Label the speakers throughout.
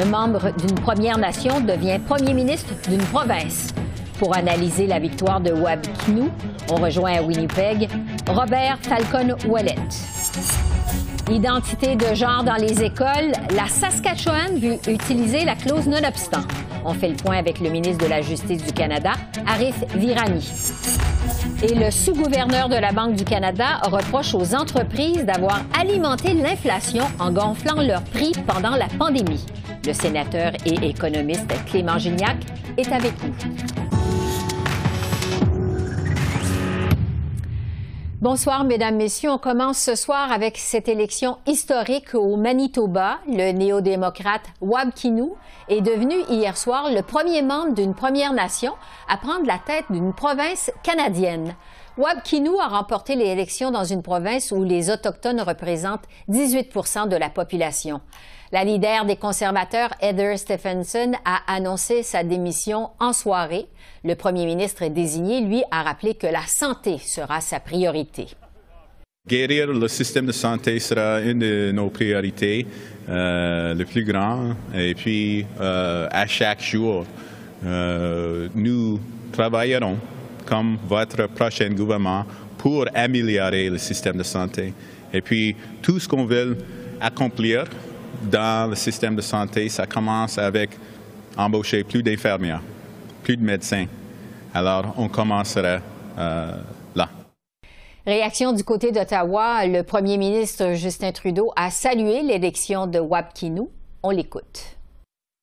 Speaker 1: Un membre d'une Première Nation devient premier ministre d'une province. Pour analyser la victoire de Wabkinu, on rejoint à Winnipeg Robert Falcon Ouellet. Identité de genre dans les écoles, la Saskatchewan veut utiliser la clause non-obstant. On fait le point avec le ministre de la Justice du Canada, Arif Virani. Et le sous-gouverneur de la Banque du Canada reproche aux entreprises d'avoir alimenté l'inflation en gonflant leurs prix pendant la pandémie. Le sénateur et économiste Clément Gignac est avec nous. Bonsoir, Mesdames, Messieurs. On commence ce soir avec cette élection historique au Manitoba. Le néo-démocrate Wab Kinou est devenu hier soir le premier membre d'une Première Nation à prendre la tête d'une province canadienne. Wab Kinou a remporté les élections dans une province où les Autochtones représentent 18% de la population. La leader des conservateurs, Heather Stephenson, a annoncé sa démission en soirée. Le premier ministre désigné, lui, a rappelé que la santé sera sa priorité.
Speaker 2: Guérir le système de santé sera une de nos priorités, euh, le plus grand. Et puis, euh, à chaque jour, euh, nous travaillerons comme votre prochain gouvernement pour améliorer le système de santé. Et puis, tout ce qu'on veut accomplir dans le système de santé, ça commence avec embaucher plus d'infirmières, plus de médecins. Alors, on commencera euh, là.
Speaker 1: Réaction du côté d'Ottawa, le premier ministre Justin Trudeau a salué l'élection de Wapkinou. On l'écoute.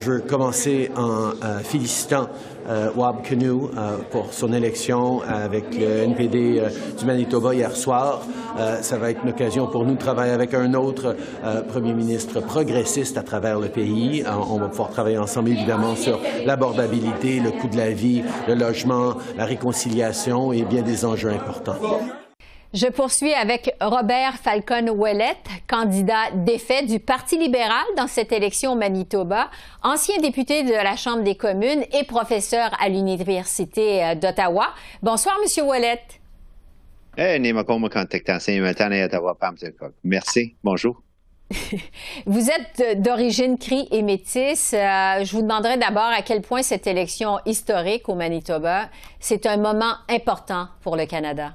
Speaker 3: Je veux commencer en euh, félicitant euh, Wab Canoe euh, pour son élection avec le NPD euh, du Manitoba hier soir. Euh, ça va être une occasion pour nous de travailler avec un autre euh, premier ministre progressiste à travers le pays. on va pouvoir travailler ensemble évidemment sur l'abordabilité, le coût de la vie, le logement, la réconciliation et bien des enjeux importants.
Speaker 1: Je poursuis avec Robert Falcon Ouellet, candidat défait du Parti libéral dans cette élection au Manitoba, ancien député de la Chambre des communes et professeur à l'Université d'Ottawa. Bonsoir, Monsieur Ouellet.
Speaker 4: Merci. Bonjour.
Speaker 1: Vous êtes d'origine cri et métisse. Euh, je vous demanderai d'abord à quel point cette élection historique au Manitoba, c'est un moment important pour le Canada.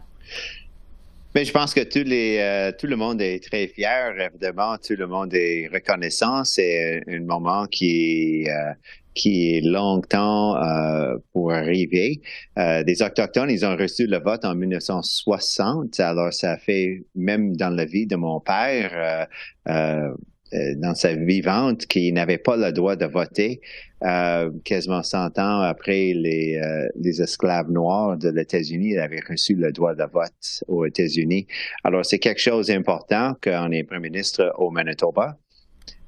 Speaker 4: Mais je pense que tous les, euh, tout le monde est très fier, évidemment, tout le monde est reconnaissant. C'est un moment qui, euh, qui est longtemps euh, pour arriver. Euh, des Autochtones, ils ont reçu le vote en 1960, alors ça fait, même dans la vie de mon père, euh, euh, dans sa vivante qui n'avait pas le droit de voter euh, quasiment 100 ans après les, euh, les esclaves noirs de l'États-Unis avaient reçu le droit de vote aux États-Unis. Alors c'est quelque chose d'important qu'on est premier ministre au Manitoba.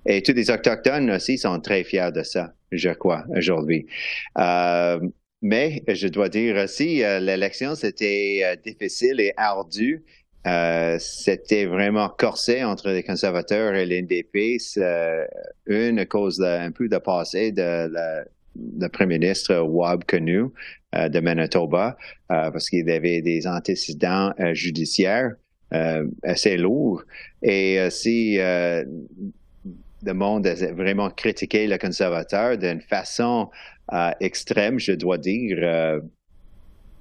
Speaker 4: Et tous les autochtones aussi sont très fiers de ça, je crois, aujourd'hui. Euh, mais je dois dire aussi, l'élection, c'était difficile et ardu. Euh, c'était vraiment corsé entre les conservateurs et l'NDP. Euh, une à cause de, un peu de passé de la, le premier ministre Wab Canoe euh, de Manitoba, euh, parce qu'il avait des antécédents euh, judiciaires euh, assez lourds. Et aussi, le monde a vraiment critiqué le conservateur d'une façon extrême, je dois dire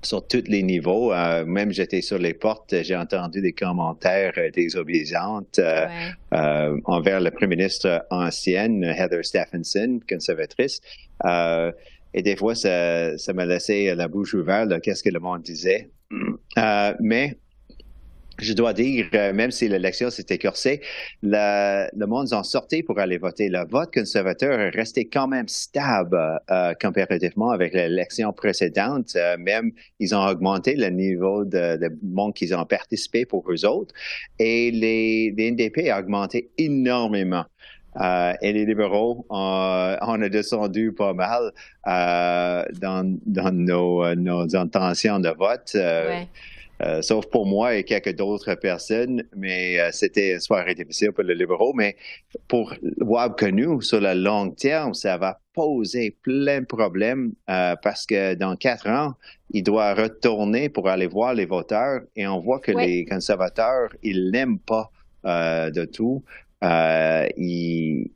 Speaker 4: sur tous les niveaux. Euh, même j'étais sur les portes, j'ai entendu des commentaires euh, désobéissantes euh, euh, envers le premier ministre ancienne, Heather Stephenson, conservatrice. Euh, et des fois, ça, ça m'a laissé la bouche ouverte, qu'est-ce que le monde disait. mais je dois dire, euh, même si l'élection s'est écorcée, le monde en sortait pour aller voter. Le vote conservateur est resté quand même stable euh, comparativement avec l'élection précédente. Euh, même, ils ont augmenté le niveau de, de monde qu'ils ont participé pour eux autres. Et les, les NDP ont augmenté énormément. Euh, et les libéraux, on, a descendu pas mal euh, dans, dans nos, nos, intentions de vote. Euh, sauf pour moi et quelques d'autres personnes, mais euh, c'était une soirée difficile pour les libéraux. Mais pour Wab Canoe, sur le long terme, ça va poser plein de problèmes euh, parce que dans quatre ans, il doit retourner pour aller voir les voteurs et on voit que les conservateurs, ils n'aiment pas de tout. ils,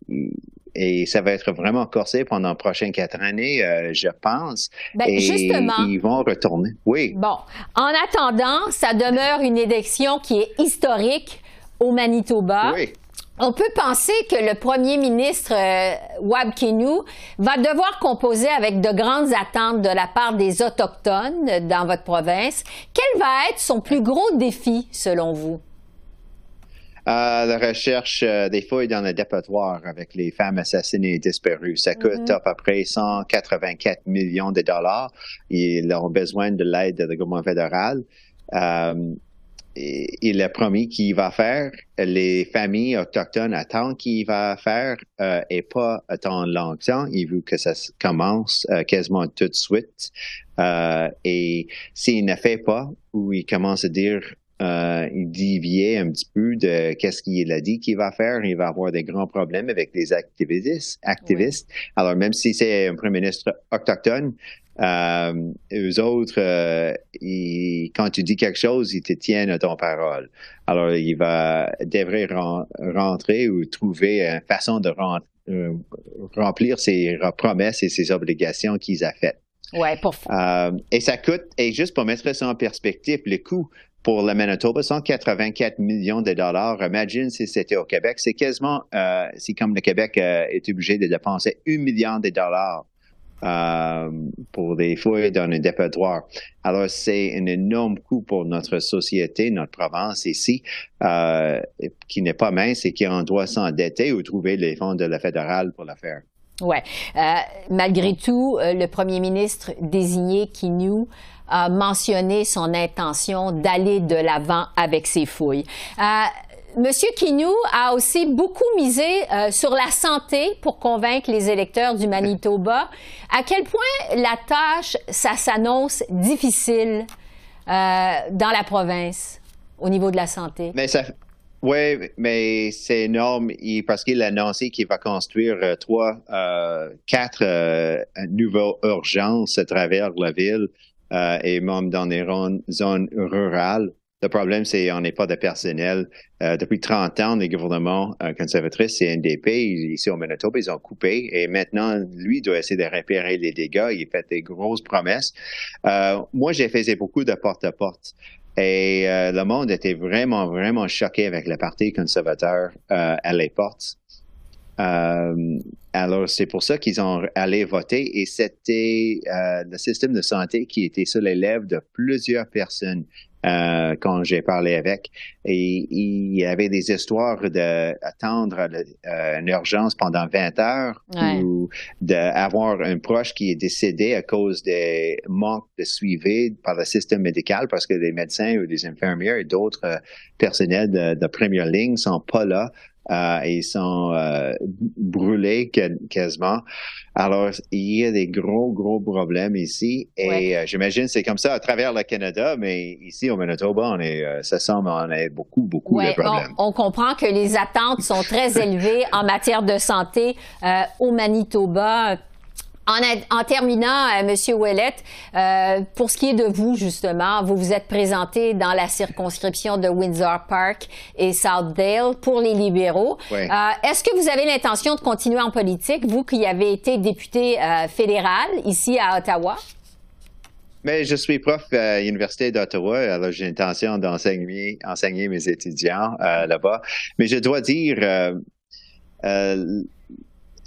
Speaker 4: et ça va être vraiment corsé pendant les prochaines quatre années, euh, je pense.
Speaker 1: Ben, et justement.
Speaker 4: Ils vont retourner. Oui.
Speaker 1: Bon. En attendant, ça demeure une élection qui est historique au Manitoba. Oui. On peut penser que le premier ministre euh, Wab va devoir composer avec de grandes attentes de la part des Autochtones dans votre province. Quel va être son plus gros défi, selon vous?
Speaker 4: La recherche euh, des fouilles dans le dépotoir avec les femmes assassinées et disparues. Ça coûte mm-hmm. à peu près 184 millions de dollars. Ils ont besoin de l'aide du gouvernement fédéral. Euh, il a promis qu'il va faire. Les familles autochtones attendent qu'il va faire euh, et pas attendre longtemps. Il veut que ça commence euh, quasiment tout de suite. Euh, et s'il ne fait pas, ou il commence à dire euh, il déviait un petit peu de qu'est-ce qu'il a dit qu'il va faire. Il va avoir des grands problèmes avec les activistes. activistes. Alors, même si c'est un premier ministre autochtone, euh, eux autres, euh, quand tu dis quelque chose, ils te tiennent à ton parole. Alors, il va devrait rentrer ou trouver une façon de euh, remplir ses promesses et ses obligations qu'ils a faites.
Speaker 1: Ouais, pour...
Speaker 4: Euh, et ça coûte, et juste pour mettre ça en perspective, le coût pour le Manitoba, 184 millions de dollars. Imagine si c'était au Québec. C'est quasiment, euh, si comme le Québec euh, est obligé de dépenser un million de dollars euh, pour des fouilles dans un dépotoir. Alors, c'est un énorme coût pour notre société, notre province ici, euh, qui n'est pas mince et qui en doit s'endetter ou trouver les fonds de la fédérale pour le faire.
Speaker 1: Ouais. Euh, malgré tout, euh, le premier ministre désigné Kinew a mentionné son intention d'aller de l'avant avec ses fouilles. Euh, Monsieur Kinew a aussi beaucoup misé sur la santé pour convaincre les électeurs du Manitoba. À quel point la tâche, ça s'annonce difficile dans la province au niveau de la santé?
Speaker 4: Mais ça, oui, mais c'est énorme parce qu'il a annoncé qu'il va construire euh, trois, euh, quatre euh, nouvelles urgences à travers la ville et même dans les zones rurales. Le problème, c'est qu'on n'est pas de personnel. depuis 30 ans, les gouvernements conservateurs, c'est NDP, ici au Manitoba, ils ont coupé. Et maintenant, lui doit essayer de réparer les dégâts. Il fait des grosses promesses. moi, j'ai fait beaucoup de porte-à-porte. Et euh, le monde était vraiment, vraiment choqué avec le Parti conservateur euh, à les portes. Euh, alors, c'est pour ça qu'ils ont allé voter et c'était euh, le système de santé qui était sur les lèvres de plusieurs personnes euh, quand j'ai parlé avec. Et il y avait des histoires d'attendre euh, une urgence pendant 20 heures ou d'avoir un proche qui est décédé à cause des manques de suivi par le système médical parce que les médecins ou les infirmières et d'autres euh, personnels de, de première ligne sont pas là euh, ils sont euh, brûlés quasiment. Alors, il y a des gros, gros problèmes ici. Et euh, j'imagine c'est comme ça à travers le Canada, mais ici au Manitoba, on est, ça semble on a beaucoup, beaucoup de problèmes.
Speaker 1: On, on, comprend que les attentes sont très élevées en matière de santé au Manitoba en, terminant, euh, Monsieur Ouellette, euh, pour ce qui est de vous, justement, vous vous êtes présenté dans la circonscription de Windsor Park et Southdale pour les libéraux. Euh, est-ce que vous avez l'intention de continuer en politique, vous qui avez été député fédéral ici à Ottawa?
Speaker 4: Mais je suis prof à l'Université d'Ottawa, alors j'ai l'intention d'enseigner enseigner mes étudiants là-bas. Mais je dois dire,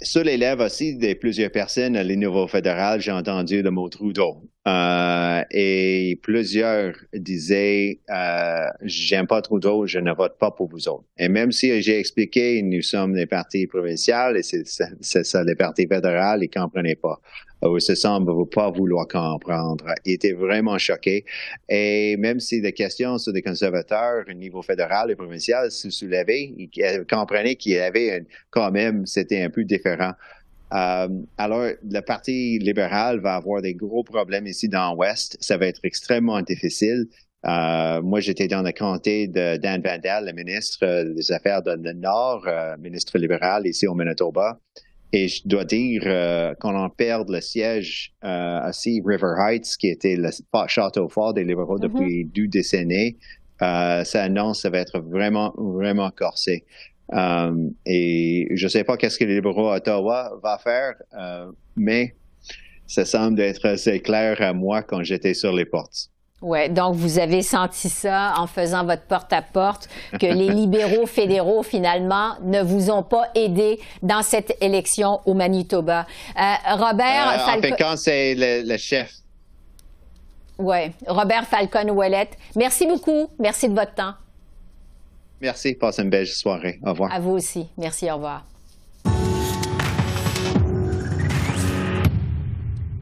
Speaker 4: sur les lèvres aussi de plusieurs personnes, les nouveaux fédérales, j'ai entendu le mot Trudeau. Euh, et plusieurs disaient euh, j'aime pas Trudeau, je ne vote pas pour vous autres. Et même si j'ai expliqué nous sommes des partis provinciaux et c'est ça les partis fédéraux, ils comprenaient pas. Ou se semble pas vouloir comprendre. Ils étaient vraiment choqués. Et même si des questions sur des conservateurs au niveau fédéral et provincial se soulevaient, ils comprenaient qu'il y avait quand même, c'était un peu différent. Euh, alors, le Parti libéral va avoir des gros problèmes ici dans l'Ouest. Ça va être extrêmement difficile. Euh, moi, j'étais dans le comté de Dan Vandal, le ministre des Affaires du Nord, euh, ministre libéral ici au Manitoba. Et je dois dire euh, qu'on en perd le siège euh, à River Heights, qui était le château fort des libéraux mm-hmm. depuis deux décennies. ça annonce ça va être vraiment, vraiment corsé. Euh, et je ne sais pas qu'est-ce que les libéraux à Ottawa va faire, euh, mais ça semble être assez clair à moi quand j'étais sur les portes.
Speaker 1: Oui, donc vous avez senti ça en faisant votre porte-à-porte, que les libéraux fédéraux, finalement, ne vous ont pas aidé dans cette élection au Manitoba.
Speaker 4: Euh, Robert Falcon... En c'est le, chef.
Speaker 1: Oui, Robert Falcon-Ouellette, merci beaucoup. Merci de votre temps.
Speaker 4: Merci. Passez une belle soirée. Au revoir.
Speaker 1: À vous aussi. Merci. Au revoir.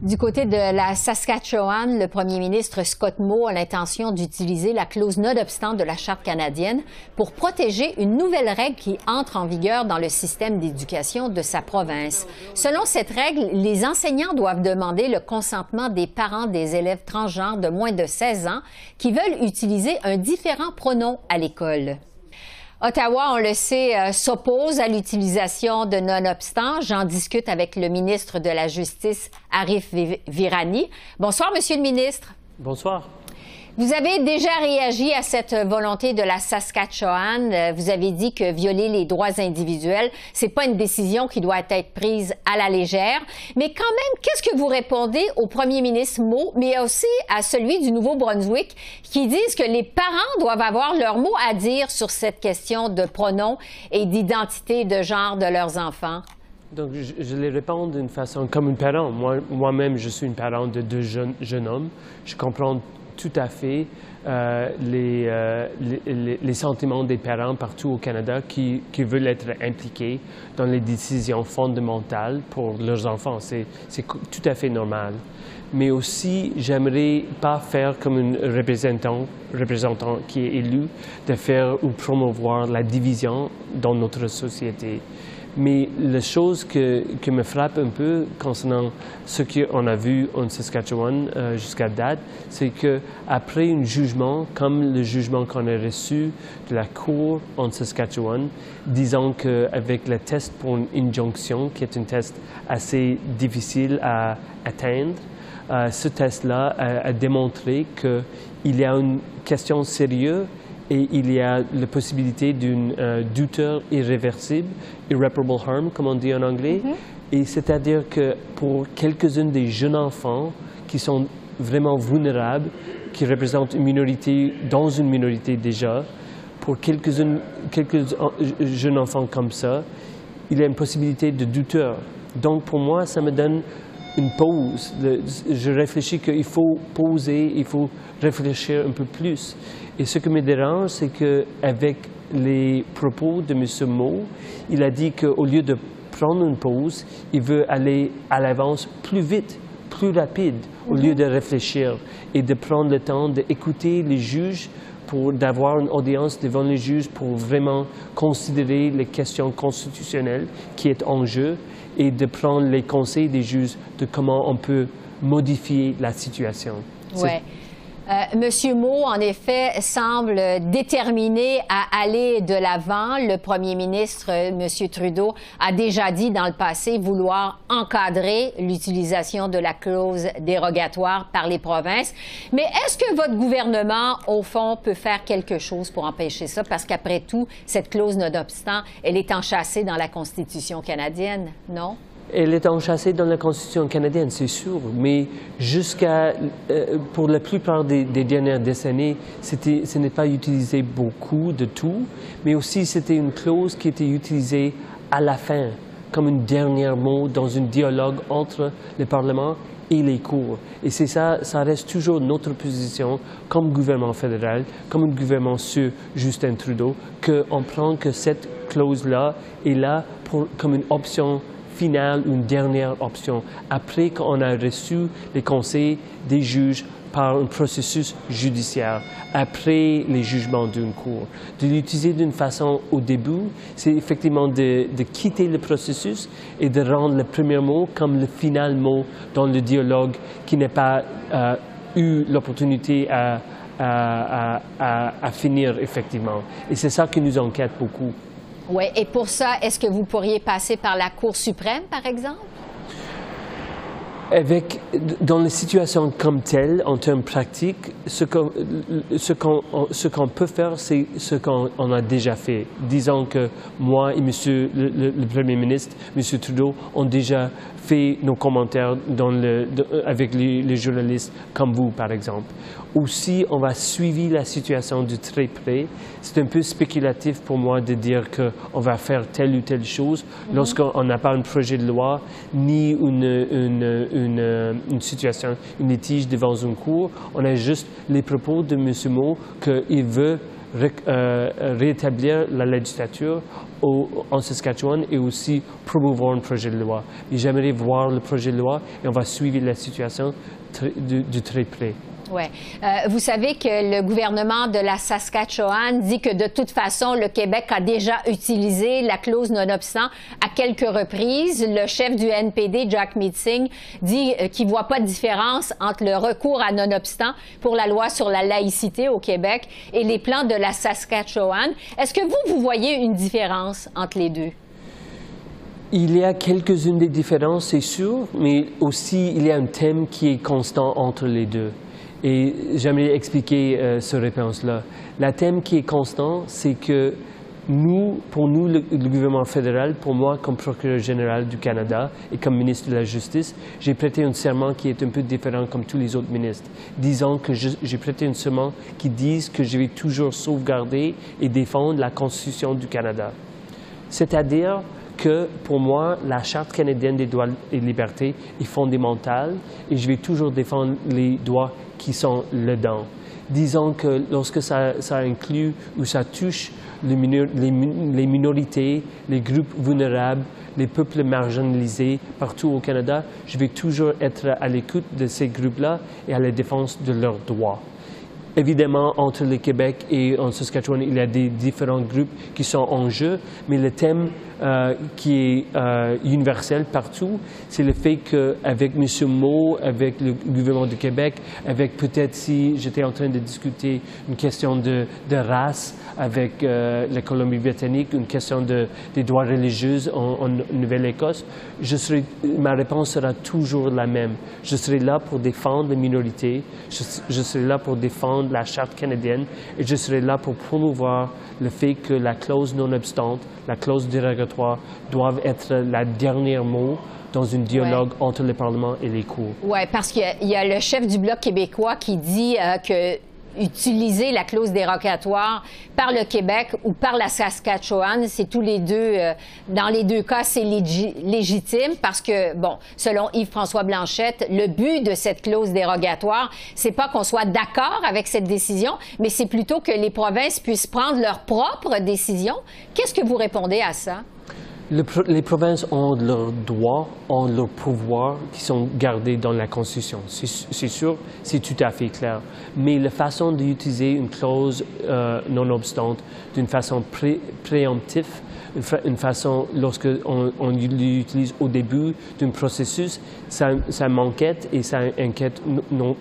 Speaker 1: Du côté de la Saskatchewan, le premier ministre Scott Moe a l'intention d'utiliser la clause non-obstant de la Charte canadienne pour protéger une nouvelle règle qui entre en vigueur dans le système d'éducation de sa province. Selon cette règle, les enseignants doivent demander le consentement des parents des élèves transgenres de moins de 16 ans qui veulent utiliser un différent pronom à l'école. Ottawa, on le sait, euh, s'oppose à l'utilisation de non-obstant. J'en discute avec le ministre de la Justice, Arif Virani. Bonsoir, Monsieur le ministre.
Speaker 5: Bonsoir.
Speaker 1: Vous avez déjà réagi à cette volonté de la Saskatchewan. Euh, vous avez dit que violer les droits individuels, c'est pas une décision qui doit être prise à la légère. Mais quand même, qu'est-ce que vous répondez au premier ministre Moe, mais aussi à celui du Nouveau-Brunswick, qui disent que les parents doivent avoir leur mot à dire sur cette question de pronoms et d'identité de genre de leurs enfants?
Speaker 5: Donc, je, les réponds d'une façon comme une parent. Moi-même, je suis une parent de deux jeunes, jeunes hommes. Je comprends tout à fait euh, euh, les, les, sentiments des parents partout au Canada qui, qui, veulent être impliqués dans les décisions fondamentales pour leurs enfants. C'est tout à fait normal. Mais aussi, j'aimerais pas faire comme un représentant, représentant qui est élu, de faire ou promouvoir la division dans notre société. Mais la chose que, qui me frappe un peu concernant ce qu'on a vu en Saskatchewan euh, jusqu'à date, c'est qu'après un jugement, comme le jugement qu'on a reçu de la Cour en Saskatchewan, disant qu'avec le test pour une injonction, qui est un test assez difficile à atteindre, euh, ce test-là a démontré qu'il y a une question sérieuse et il y a la possibilité d'une euh, douteur irréversible, irreparable harm, comme on dit en anglais. Mhm. Et c'est-à-dire que pour quelques-uns des jeunes enfants qui sont vraiment vulnérables, qui représentent une minorité dans une minorité déjà, pour quelques, quelques jeunes enfants comme ça, il y a une possibilité de douteur. Donc pour moi, ça me donne une pause. Je réfléchis qu'il faut poser, il faut réfléchir un peu plus. Et ce qui me dérange, c'est qu'avec les propos de M. Moe, il a dit qu'au lieu de prendre une pause, il veut aller à l'avance plus vite, plus rapide, au lieu de réfléchir et de prendre le temps d'écouter les juges pour d'avoir une audience devant les juges pour vraiment considérer les questions constitutionnelles qui est en jeu et de prendre les conseils des juges de comment on peut modifier la situation.
Speaker 1: Euh, Monsieur Moe, en effet, semble déterminé à aller de l'avant. Le premier ministre, Monsieur Trudeau, a déjà dit dans le passé vouloir encadrer l'utilisation de la clause dérogatoire par les provinces. Mais est-ce que votre gouvernement, au fond, peut faire quelque chose pour empêcher ça? Parce qu'après tout, cette clause nonobstant, elle est enchâssée dans la Constitution canadienne, non?
Speaker 5: Elle est enchâssée dans la Constitution canadienne, c'est sûr, mais jusqu'à, euh, pour la plupart des, dernières décennies, ce n'est pas utilisé beaucoup de tout, mais aussi c'était une clause qui était utilisée à la fin, comme un dernier mot dans un dialogue entre le Parlement et les cours. Et c'est ça, ça reste toujours notre position comme gouvernement fédéral, comme un gouvernement sur Justin Trudeau, qu'on prend que cette clause-là est là pour, comme une option une dernière option, après qu'on a reçu les conseils des juges par un processus judiciaire après les jugements d'une cour. De l'utiliser d'une façon au début, c'est effectivement de, quitter le processus et de rendre le premier mot comme le final mot dans le dialogue qui n'a pas euh, eu l'opportunité à, à, finir effectivement. Et c'est ça qui nous inquiète beaucoup.
Speaker 1: Oui, et pour ça, est-ce que vous pourriez passer par la Cour suprême, par exemple?
Speaker 5: Avec, dans les situations comme telles, en termes pratiques, ce qu'on ce peut faire, c'est ce qu'on a déjà fait. Disons que moi et Monsieur le, Premier ministre, Monsieur Trudeau, ont déjà fait nos commentaires dans le, avec les, journalistes comme vous, par exemple. Aussi, on va suivre la situation de très près. C'est un peu spéculatif pour moi de dire qu'on va faire telle ou telle chose mhm. lorsqu'on n'a pas un projet de loi ni une, une, une, une, situation, une litige devant une cour. On a juste les propos de M. Mo qu'il veut euh, rétablir la législature en Saskatchewan et aussi promouvoir un projet de loi. j'aimerais voir le projet de loi et on va suivre la situation de très près.
Speaker 1: Euh, vous savez que le gouvernement de la Saskatchewan dit que de toute façon, le Québec a déjà utilisé la clause nonobstant à quelques reprises. Le chef du NPD, Jack Meeting, dit euh, qu'il ne voit pas de différence entre le recours à nonobstant pour la loi sur la laïcité au Québec et les plans de la Saskatchewan. Est-ce que vous, vous voyez une différence entre les deux?
Speaker 5: Il y a quelques-unes des différences, c'est sûr, mais aussi il y a un thème qui est constant entre les deux. Et j'aimerais expliquer euh, ce réponse-là. Le thème qui est constant, c'est que nous, pour nous, le, gouvernement fédéral, pour moi, comme procureur général du Canada et comme ministre de la Justice, j'ai prêté un serment qui est un peu différent comme tous les autres ministres, disant que j'ai prêté un serment qui dit que je vais toujours sauvegarder et défendre la Constitution du Canada. C'est-à-dire que pour moi, la Charte canadienne des droits et libertés est fondamentale et je vais toujours défendre les droits qui sont dedans. Disons que lorsque ça, inclut ou ça touche les, minorités, les groupes vulnérables, les peuples marginalisés partout au Canada, je vais toujours être à l'écoute de ces groupes-là et à la défense de leurs droits. Évidemment, entre le Québec et en Saskatchewan, il y a des différents groupes qui sont en jeu, mais le thème euh, qui est euh, universel partout, c'est le fait qu'avec M. Moe, avec le gouvernement du Québec, avec peut-être si j'étais en train de discuter une question de, race avec euh, la Colombie-Britannique, une question de, des droits religieux en, Nouvelle-Écosse, ma réponse sera toujours la même. Je serai là pour défendre les minorités, je, je serai là pour défendre la Charte canadienne et je serai là pour promouvoir le fait que la clause non obstante, la clause dérogatoire, doivent être la dernière mot dans un dialogue entre le Parlement et les cours.
Speaker 1: Oui, parce qu'il y, a le chef du Bloc québécois qui dit euh, que utiliser la clause dérogatoire par le Québec ou par la Saskatchewan, c'est tous les deux, euh, dans les deux cas, c'est légitime parce que, bon, selon Yves-François Blanchette, le but de cette clause dérogatoire, c'est pas qu'on soit d'accord avec cette décision, mais c'est plutôt que les provinces puissent prendre leurs propres décisions. Qu'est-ce que vous répondez à ça?
Speaker 5: Les provinces ont leurs droits, ont leurs pouvoirs qui sont gardés dans la Constitution. C'est sûr, c'est tout à fait clair. Mais la façon d'utiliser une clause euh, non obstante d'une façon préemptive, une, façon lorsqu'on on, l'utilise au début d'un processus, ça, ça m'inquiète et ça inquiète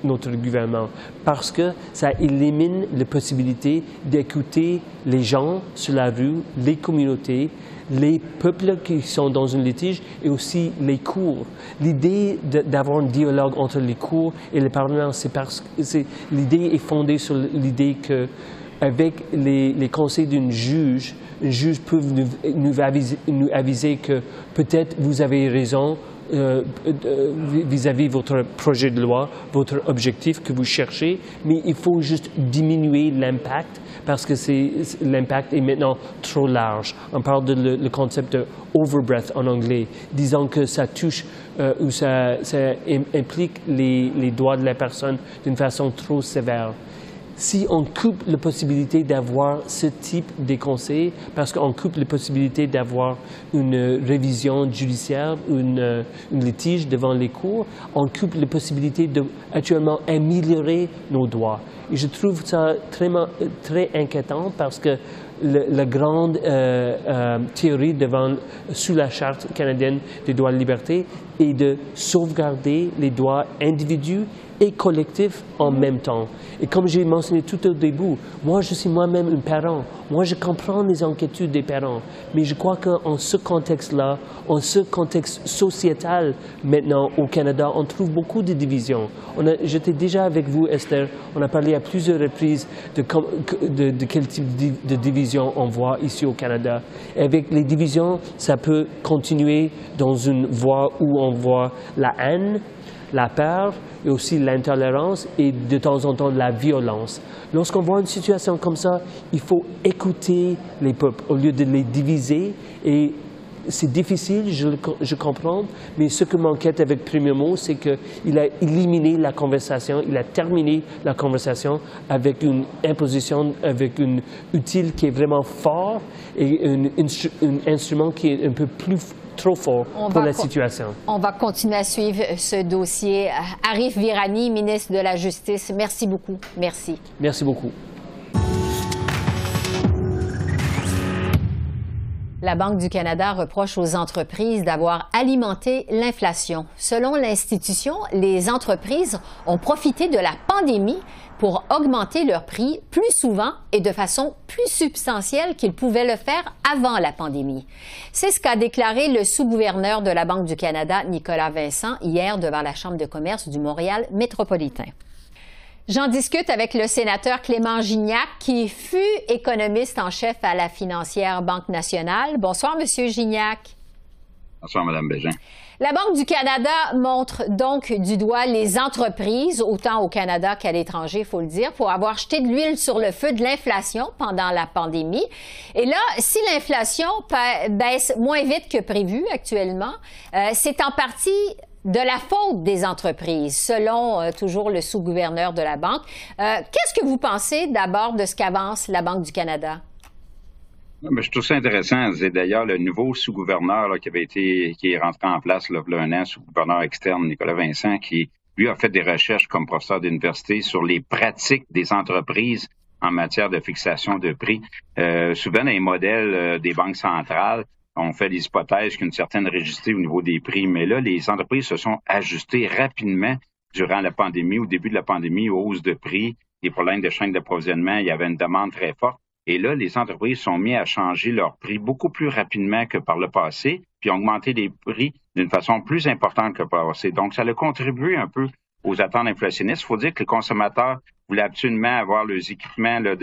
Speaker 5: notre gouvernement parce que ça élimine la possibilité d'écouter les gens sur la rue, les communautés, les peuples qui sont dans un litige et aussi les cours. L'idée d'avoir un dialogue entre les cours et le Parlement, c'est parce que l'idée est fondée sur l'idée que avec les, conseils d'un juge, un juge peut nous, aviser, que peut-être vous avez raison, euh, euh, vis-à-vis votre projet de loi, votre objectif que vous cherchez, mais il faut juste diminuer l'impact parce que l'impact est maintenant trop large. On parle de le, concept de overbreath en anglais, disant que ça touche euh, ou ça, implique les, les droits de la personne d'une façon trop sévère si on coupe la possibilité d'avoir ce type de conseils, parce qu'on coupe la possibilité d'avoir une révision judiciaire, une, une litige devant les cours, on coupe la possibilité d'actuellement améliorer nos droits. Et je trouve ça très, très inquiétant parce que la grande euh, euh, théorie devant, sous la Charte canadienne des droits et libertés est de sauvegarder les droits individuels et collectif en même temps. Et comme j'ai mentionné tout au début, moi je suis moi-même un parent. Moi je comprends les inquiétudes des parents. Mais je crois qu'en ce contexte-là, en ce contexte sociétal maintenant au Canada, on trouve beaucoup de divisions. J'étais déjà avec vous, Esther. On a parlé à plusieurs reprises de, quel type de division on voit ici au Canada. Et avec les divisions, ça peut continuer dans une voie où on voit la haine, la peur et aussi l'intolérance et de temps en temps la violence. Lorsqu'on voit une situation comme ça, il faut écouter les peuples au lieu de les diviser et c'est difficile, je, comprends, mais ce que m'inquiète avec Premier Mot, c'est qu'il a éliminé la conversation, il a terminé la conversation avec une imposition, avec une utile qui est vraiment fort et un, un instrument qui est un peu plus trop fort pour la situation.
Speaker 1: On va continuer à suivre ce dossier. Arif Virani, ministre de la Justice, merci beaucoup. Merci.
Speaker 5: Merci beaucoup.
Speaker 1: La Banque du Canada reproche aux entreprises d'avoir alimenté l'inflation. Selon l'institution, les entreprises ont profité de la pandémie pour augmenter leurs prix plus souvent et de façon plus substantielle qu'ils pouvaient le faire avant la pandémie. C'est ce qu'a déclaré le sous-gouverneur de la Banque du Canada, Nicolas Vincent, hier devant la Chambre de commerce du Montréal métropolitain. J'en discute avec le sénateur Clément Gignac, qui fut économiste en chef à la financière Banque nationale. Bonsoir, Monsieur Gignac.
Speaker 6: Bonsoir, Mme Bégin.
Speaker 1: La Banque du Canada montre donc du doigt les entreprises, autant au Canada qu'à l'étranger, il faut le dire, pour avoir jeté de l'huile sur le feu de l'inflation pendant la pandémie. Et là, si l'inflation baisse moins vite que prévu actuellement, euh, c'est en partie de la faute des entreprises, selon euh, toujours le sous-gouverneur de la Banque. Euh, qu'est-ce que vous pensez d'abord de ce qu'avance la Banque du Canada?
Speaker 6: Je trouve ça intéressant. C'est d'ailleurs le nouveau sous-gouverneur qui avait été, qui est rentré en place là, un an, sous-gouverneur externe Nicolas Vincent, qui lui a fait des recherches comme professeur d'université sur les pratiques des entreprises en matière de fixation de prix. Euh, souvent, dans les modèles des banques centrales, on fait des hypothèses qu'une certaine rigidité au niveau des prix, mais là, les entreprises se sont ajustées rapidement durant la pandémie, au début de la pandémie, aux hausses de prix, des problèmes de chaîne d'approvisionnement, il y avait une demande très forte. Et là, les entreprises sont mises à changer leurs prix beaucoup plus rapidement que par le passé, puis augmenter les prix d'une façon plus importante que par le passé. Donc, ça a contribué un peu aux attentes inflationnistes. Il faut dire que les consommateurs voulaient absolument avoir leurs équipements de,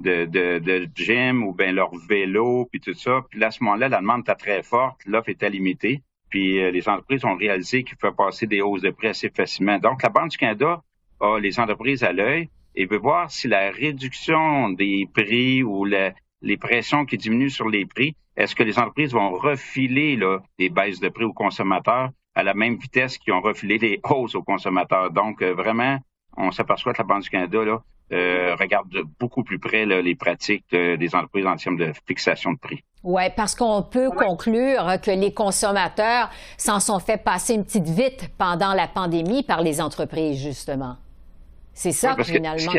Speaker 6: de, de gym ou bien leur vélo, puis tout ça. Puis là, à ce moment-là, la demande était très forte, l'offre était limitée. Puis euh, les entreprises ont réalisé qu'il faut passer des hausses de prix assez facilement. Donc, la Banque du Canada a les entreprises à l'œil et veut voir si la réduction des prix ou les pressions qui diminuent sur les prix, est-ce que les entreprises vont refiler là, des baisses de prix aux consommateurs à la même vitesse qu'ils ont refilé les hausses aux consommateurs? Donc, euh, vraiment, on s'aperçoit que la Banque du Canada là, euh, regarde beaucoup plus près les pratiques des entreprises en termes de fixation de prix.
Speaker 1: Oui, parce qu'on peut conclure que les consommateurs s'en sont fait passer une petite vite pendant la pandémie par les entreprises, justement. C'est ça, finalement.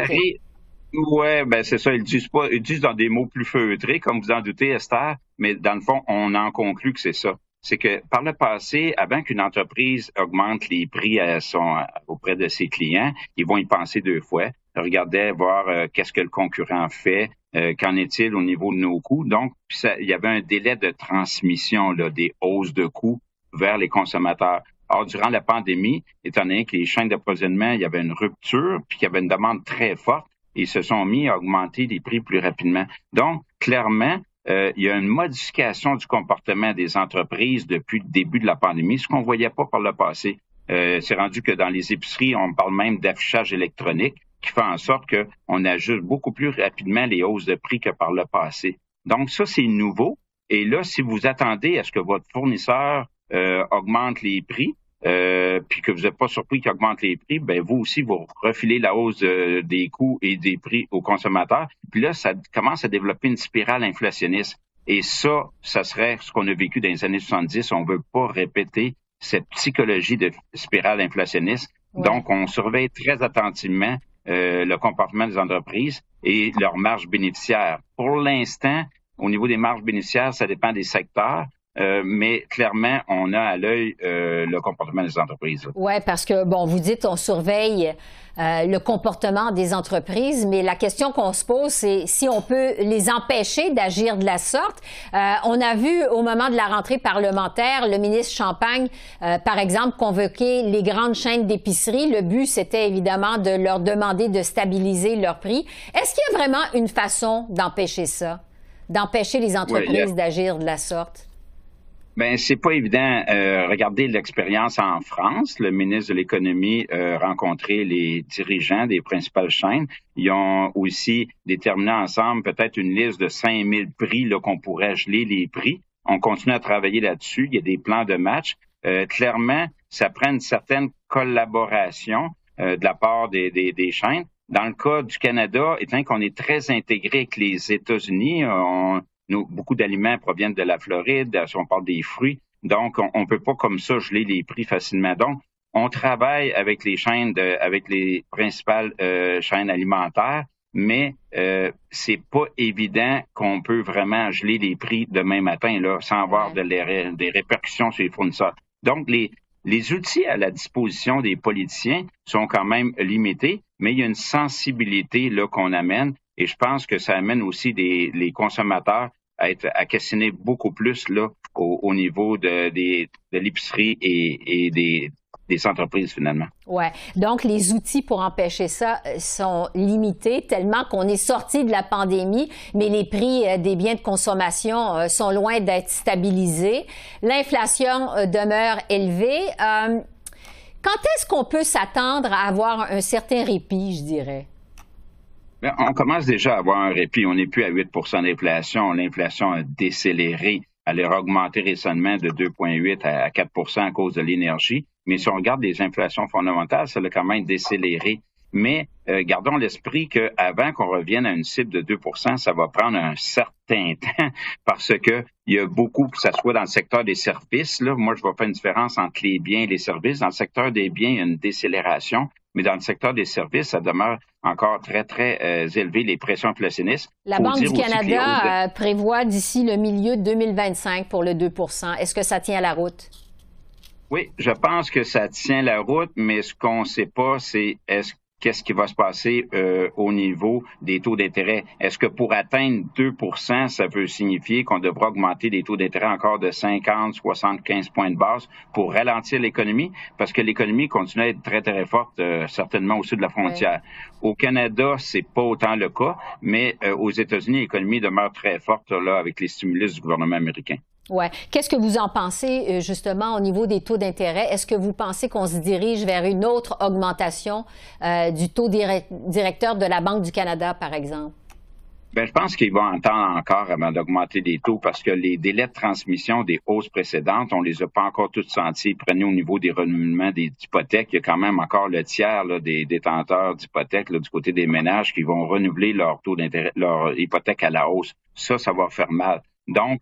Speaker 6: Oui, ben c'est ça. Ils disent pas, ils disent dans des mots plus feutrés, comme vous en doutez, Esther, mais dans le fond, on en conclut que c'est ça c'est que par le passé, avant qu'une entreprise augmente les prix à son, auprès de ses clients, ils vont y penser deux fois, regarder, voir euh, qu'est-ce que le concurrent fait, euh, qu'en est-il au niveau de nos coûts. Donc, il y avait un délai de transmission là, des hausses de coûts vers les consommateurs. Or, durant la pandémie, étant donné que les chaînes d'approvisionnement, il y avait une rupture, puis qu'il y avait une demande très forte, ils se sont mis à augmenter les prix plus rapidement. Donc, clairement, euh, il y a une modification du comportement des entreprises depuis le début de la pandémie, ce qu'on ne voyait pas par le passé. Euh, c'est rendu que dans les épiceries, on parle même d'affichage électronique qui fait en sorte qu'on ajuste beaucoup plus rapidement les hausses de prix que par le passé. Donc ça, c'est nouveau. Et là, si vous attendez à ce que votre fournisseur euh, augmente les prix, euh, puis que vous n'êtes pas surpris qu'il augmente les prix, ben vous aussi, vous refilez la hausse euh, des coûts et des prix aux consommateurs. Puis là, ça commence à développer une spirale inflationniste. Et ça, ça serait ce qu'on a vécu dans les années 70. On ne veut pas répéter cette psychologie de spirale inflationniste. Donc, on surveille très attentivement euh, le comportement des entreprises et leurs marges bénéficiaires. Pour l'instant, au niveau des marges bénéficiaires, ça dépend des secteurs. Euh, mais clairement, on a à l'œil euh, le comportement des entreprises.
Speaker 1: Oui, parce que, bon, vous dites on surveille euh, le comportement des entreprises, mais la question qu'on se pose, c'est si on peut les empêcher d'agir de la sorte. on a vu au moment de la rentrée parlementaire le ministre Champagne, par exemple, convoquer les grandes chaînes d'épicerie. Le but, c'était évidemment de leur demander de stabiliser leurs prix. Est-ce qu'il y a vraiment une façon d'empêcher ça, d'empêcher les entreprises d'agir de la sorte?
Speaker 6: Ben c'est pas évident. Euh, regardez l'expérience en France. Le ministre de l'économie a rencontré les dirigeants des principales chaînes. Ils ont aussi déterminé ensemble peut-être une liste de 5000 prix là qu'on pourrait geler les prix. On continue à travailler là-dessus. Il y a des plans de match. Euh, clairement, ça prend une certaine collaboration euh, de la part des, des, des, chaînes. Dans le cas du Canada, étant qu'on est très intégré avec les États-Unis, on, beaucoup d'aliments proviennent de la Floride, si on parle des fruits. Donc, on ne peut pas comme ça geler les prix facilement. Donc, on travaille avec les chaînes, de, avec les principales euh, chaînes alimentaires, mais euh, c'est pas évident qu'on peut vraiment geler les prix demain matin là, sans avoir de des répercussions sur les fournisseurs. Donc, les, les outils à la disposition des politiciens sont quand même limités, mais il y a une sensibilité là qu'on amène, et je pense que ça amène aussi des, les consommateurs à être à questionner beaucoup plus là au, niveau de, de et, des, entreprises finalement.
Speaker 1: Ouais. Donc les outils pour empêcher ça euh, sont limités tellement qu'on est sorti de la pandémie, mais les prix euh, des biens de consommation euh, sont loin d'être stabilisés. L'inflation demeure élevée. Quand est-ce qu'on peut s'attendre à avoir un certain répit, je dirais?
Speaker 6: On commence déjà à avoir un répit. On n'est plus à 8% d'inflation. L'inflation a décéléré. Elle a augmenté récemment de 2,8 à 4% à cause de l'énergie. Mais si on regarde les inflations fondamentales, ça a quand même décéléré. Mais euh, gardons l'esprit qu'avant qu'on revienne à une cible de 2% ça va prendre un certain temps parce que il y a beaucoup, que ce soit dans le secteur des services, là, moi je vois pas une différence entre les biens et les services. Dans le secteur des biens, il y a une décélération, mais dans le secteur des services, ça demeure encore très, très euh, élevé, les pressions inflationnistes.
Speaker 1: La Banque du Canada euh, prévoit d'ici le milieu de 2025 pour le 2% Est-ce que ça tient la route?
Speaker 6: Oui, je pense que ça tient la route, mais ce qu'on ne sait pas, c'est est-ce qu'est-ce qui va se passer euh, au niveau des taux d'intérêt? Est-ce que pour atteindre 2% ça veut signifier qu'on devra augmenter les taux d'intérêt encore de 50, 75 points de base pour ralentir l'économie? Parce que l'économie continue à être très, très forte, euh, certainement au sud de la frontière. Au Canada, c'est pas autant le cas, mais euh, aux États-Unis, l'économie demeure très forte là avec les stimulus du gouvernement américain.
Speaker 1: Ouais. Qu'est-ce que vous en pensez euh, justement au niveau des taux d'intérêt? Est-ce que vous pensez qu'on se dirige vers une autre augmentation euh, du taux directeur de la Banque du Canada, par exemple?
Speaker 6: Bien, je pense qu'ils vont entendre encore avant d'augmenter les taux parce que les délais de transmission des hausses précédentes, on les a pas encore tous sentis. Prenez au niveau des renouvellements des hypothèques, il y a quand même encore le tiers des détenteurs d'hypothèques du côté des ménages qui vont renouveler leur taux d'intérêt, leur hypothèque à la hausse. Ça, ça va faire mal. Donc,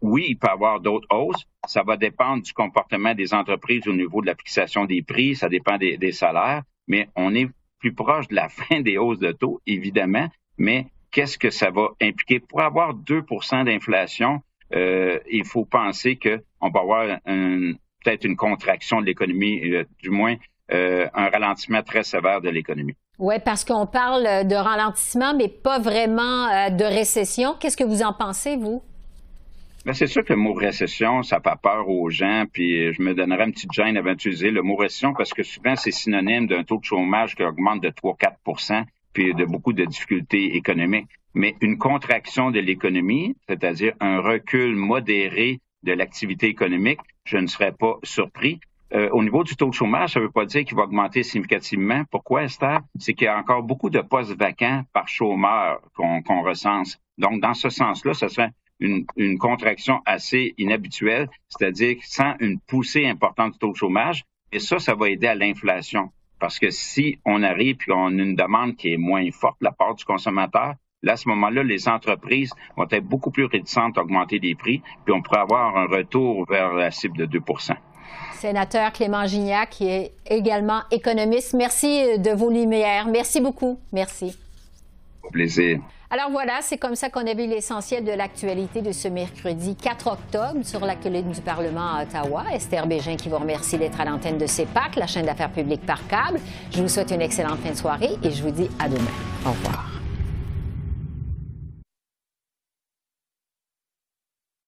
Speaker 6: oui, il peut y avoir d'autres hausses. Ça va dépendre du comportement des entreprises au niveau de la fixation des prix, ça dépend des, salaires, mais on est plus proche de la fin des hausses de taux, évidemment, mais qu'est-ce que ça va impliquer? Pour avoir 2% d'inflation, euh, il faut penser qu'on va avoir peut-être une contraction de l'économie, euh, du moins euh, un ralentissement très sévère de l'économie.
Speaker 1: Oui, parce qu'on parle de ralentissement, mais pas vraiment de récession. Qu'est-ce que vous en pensez, vous?
Speaker 6: Ben, c'est sûr que le mot récession, ça fait peur aux gens, puis je me donnerais une petite gêne avant d'utiliser le mot récession parce que souvent c'est synonyme d'un taux de chômage qui augmente de 3-4% puis de beaucoup de difficultés économiques. Mais une contraction de l'économie, c'est-à-dire un recul modéré de l'activité économique, je ne serais pas surpris. Euh, au niveau du taux de chômage, ça ne veut pas dire qu'il va augmenter significativement. Pourquoi, Esther? C'est qu'il y a encore beaucoup de postes vacants par chômeur qu'on recense. Donc, dans ce sens-là, ce serait une, contraction assez inhabituelle, c'est-à-dire sans une poussée importante du taux de chômage. Et ça, ça va aider à l'inflation. Parce que si on arrive puis on a une demande qui est moins forte de la part du consommateur, Là, à ce moment-là, les entreprises vont être beaucoup plus réticentes à augmenter les prix, puis on pourrait avoir un retour vers la cible de 2
Speaker 1: Sénateur Clément Gignac, qui est également économiste, merci de vos lumières. Merci beaucoup. Merci. Alors voilà, c'est comme ça qu'on a vu l'essentiel de l'actualité de ce mercredi 4 octobre sur la colline du Parlement à Ottawa. Esther Bégin qui vous remercie d'être à l'antenne de CEPAC, la chaîne d'affaires publiques par câble. Je vous souhaite une excellente fin de soirée et je vous dis à demain. Au revoir.